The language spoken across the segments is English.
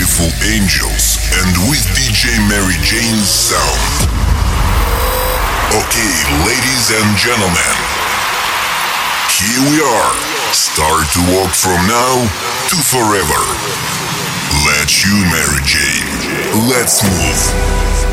beautiful angels and with DJ Mary Jane's sound. Okay, ladies and gentlemen, here we are. Start to walk from now to forever. Let's you, Mary Jane. Let's move.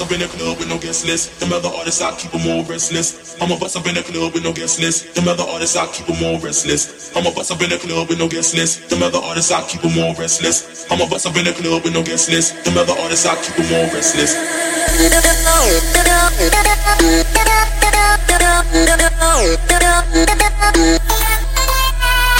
Up in the club with no guest list. Them other artists, I keep them all restless. I'ma bust up in the club with no guest list. Them other artists, I keep them all restless. I'ma bust up in the club with no guest list. Them other artists, I keep them all restless. I'ma bust up in the club with no guest list. Them other artists, I keep them all restless.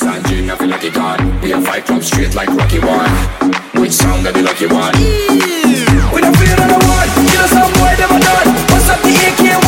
Get down low. Get, get, get down low. Get, get down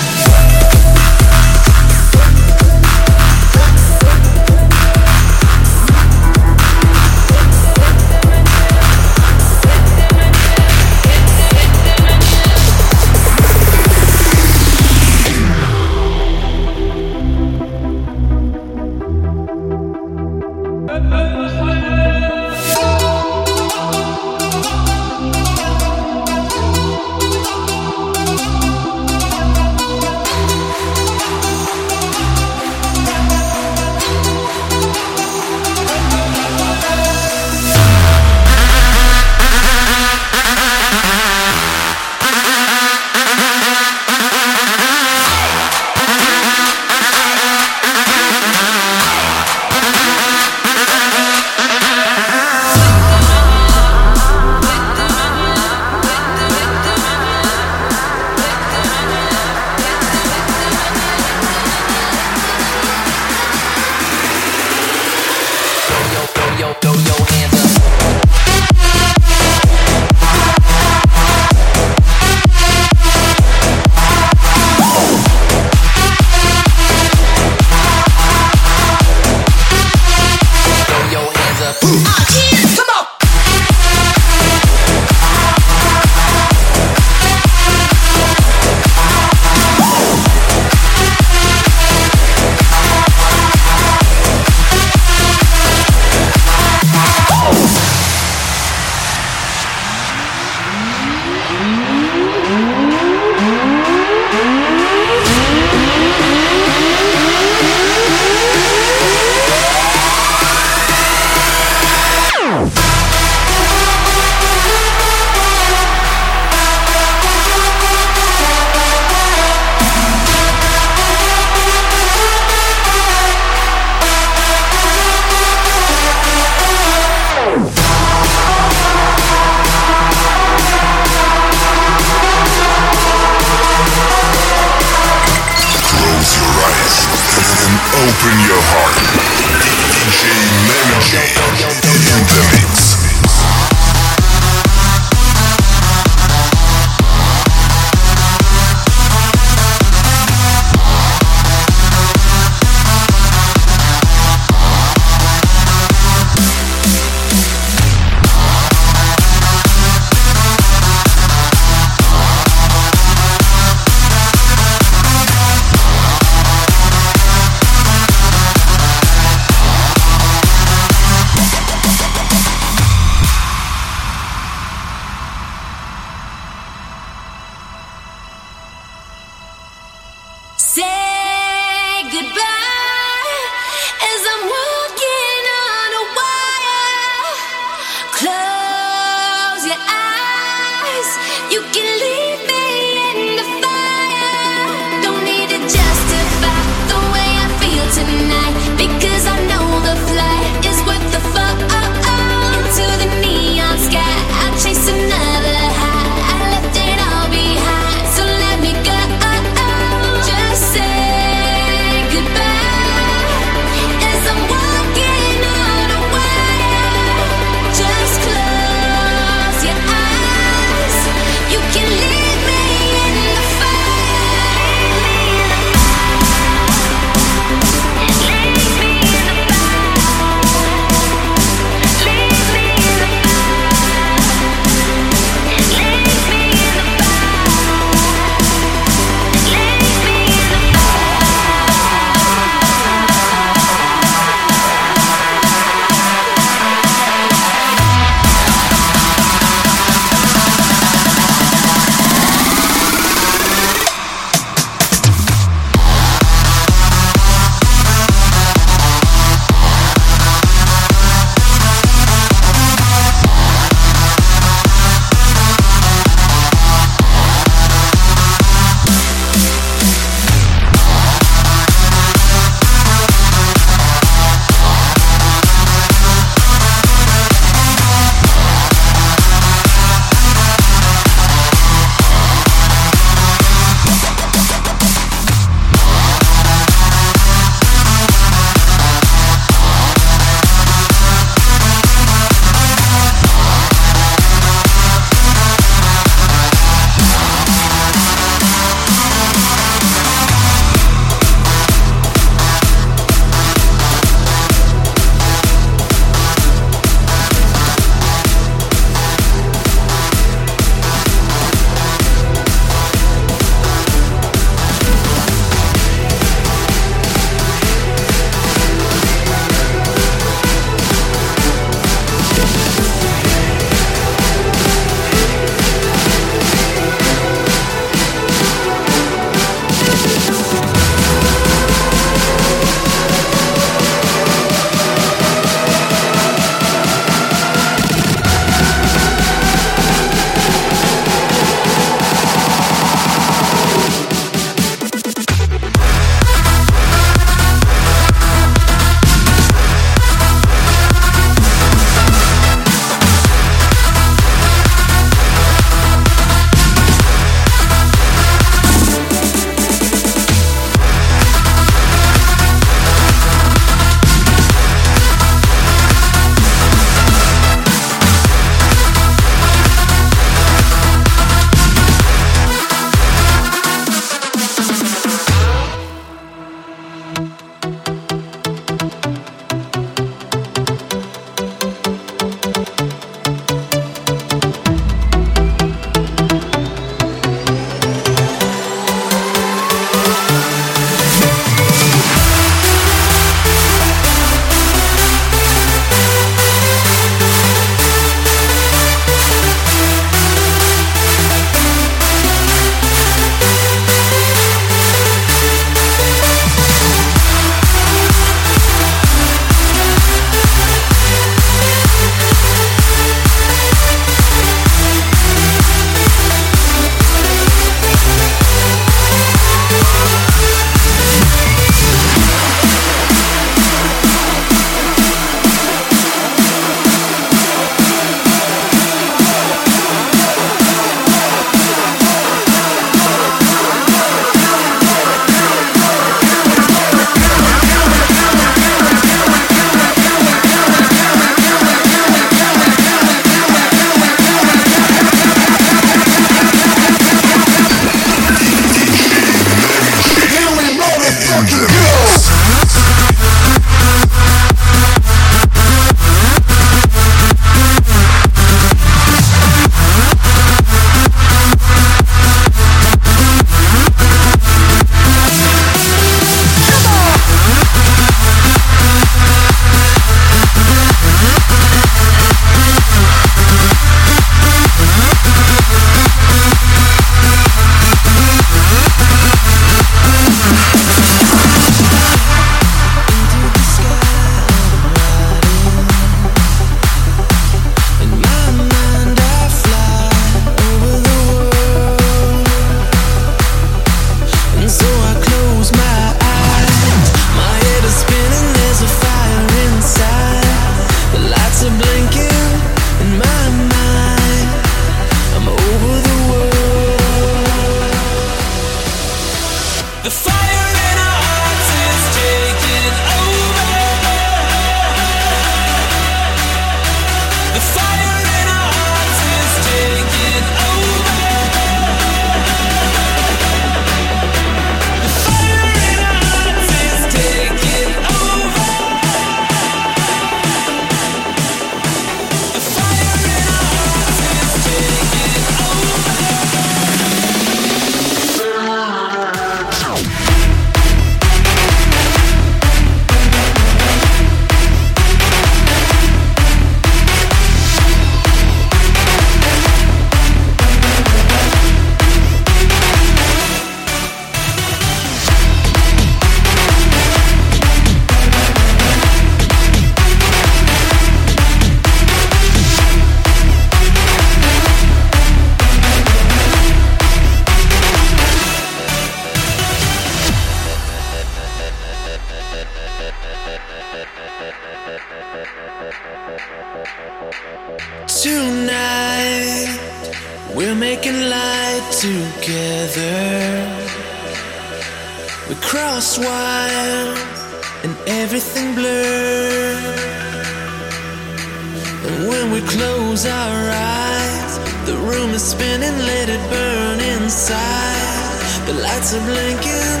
Blinking,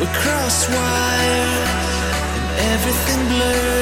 we cross wires and everything blurs.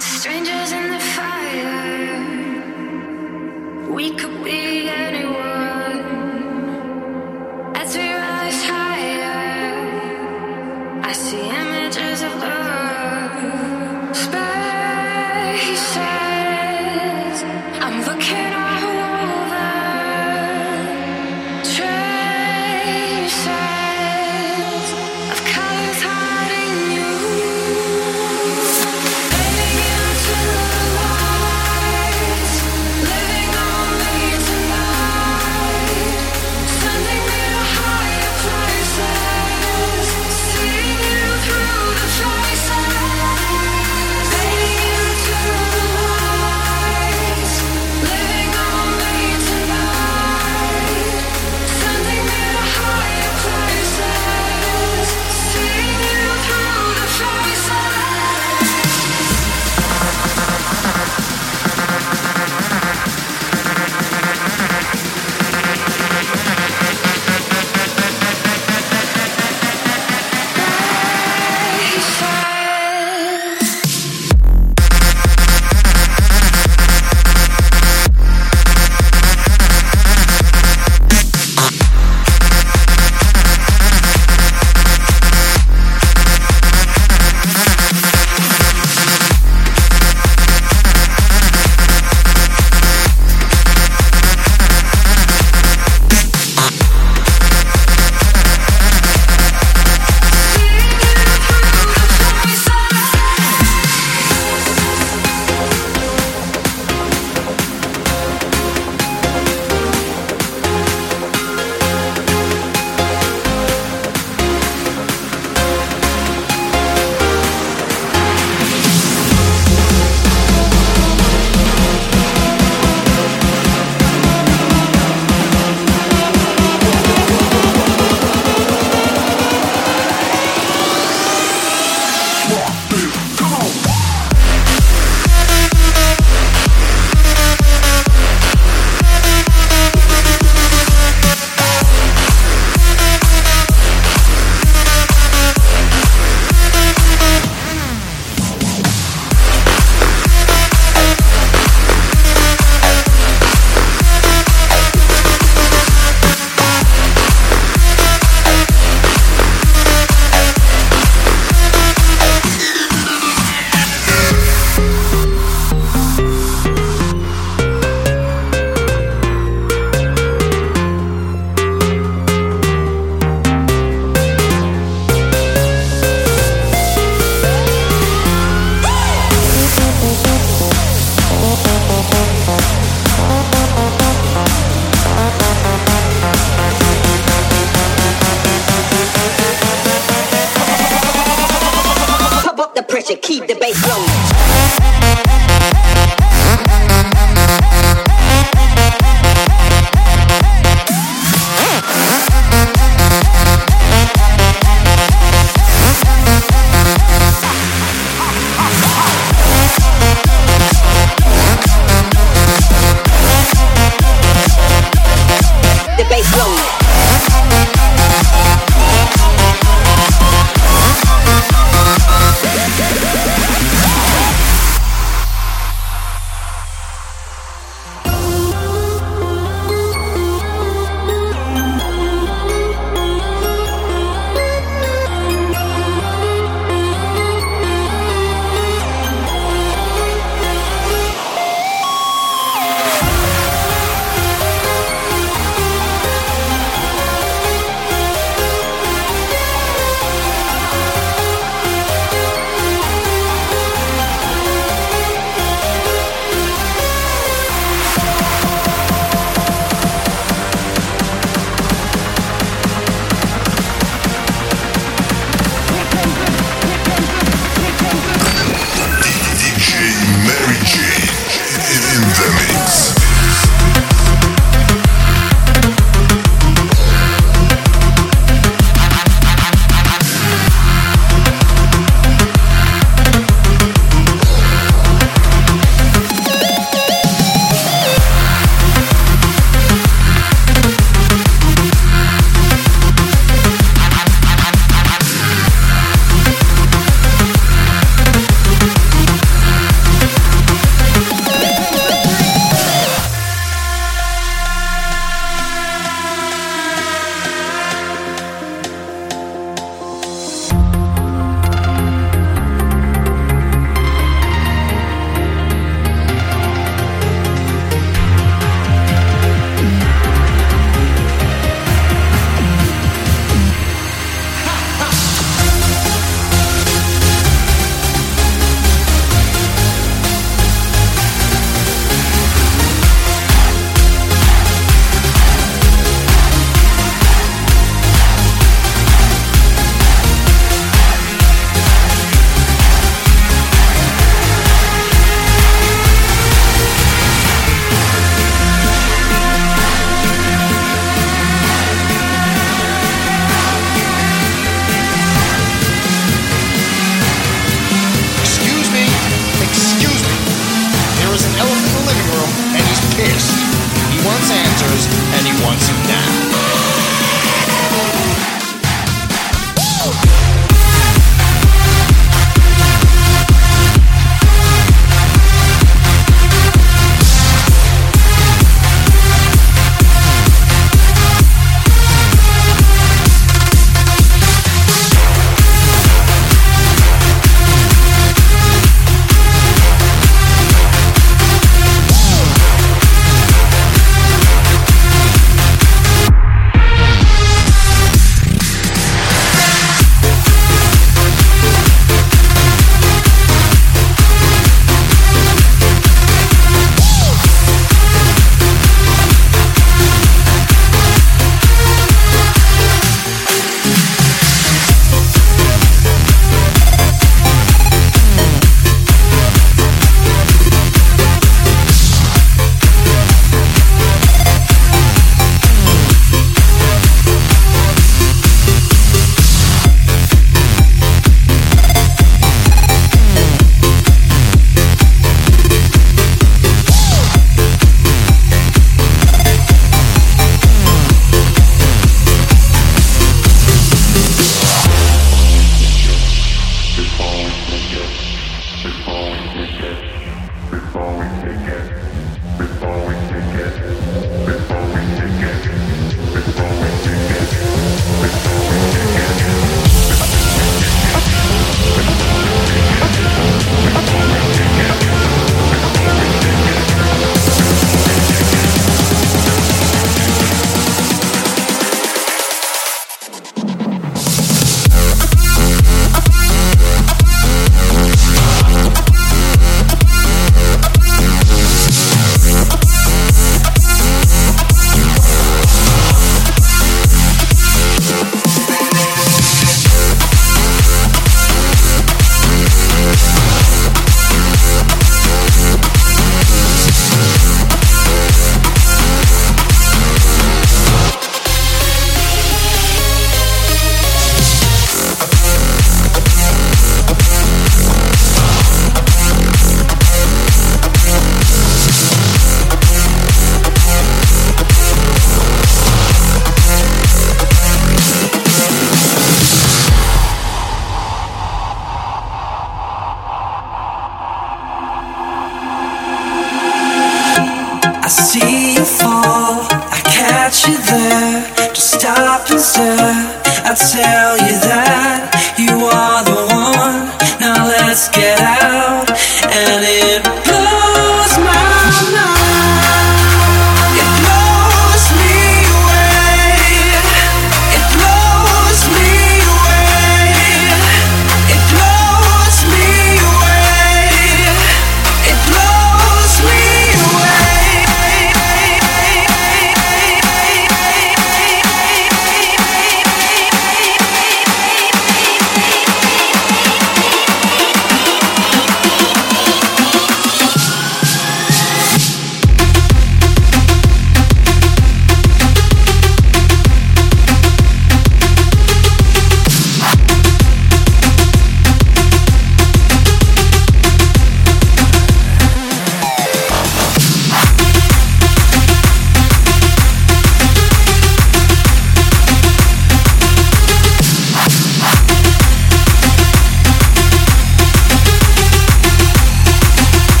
Strangers in the fire, we could be anywhere.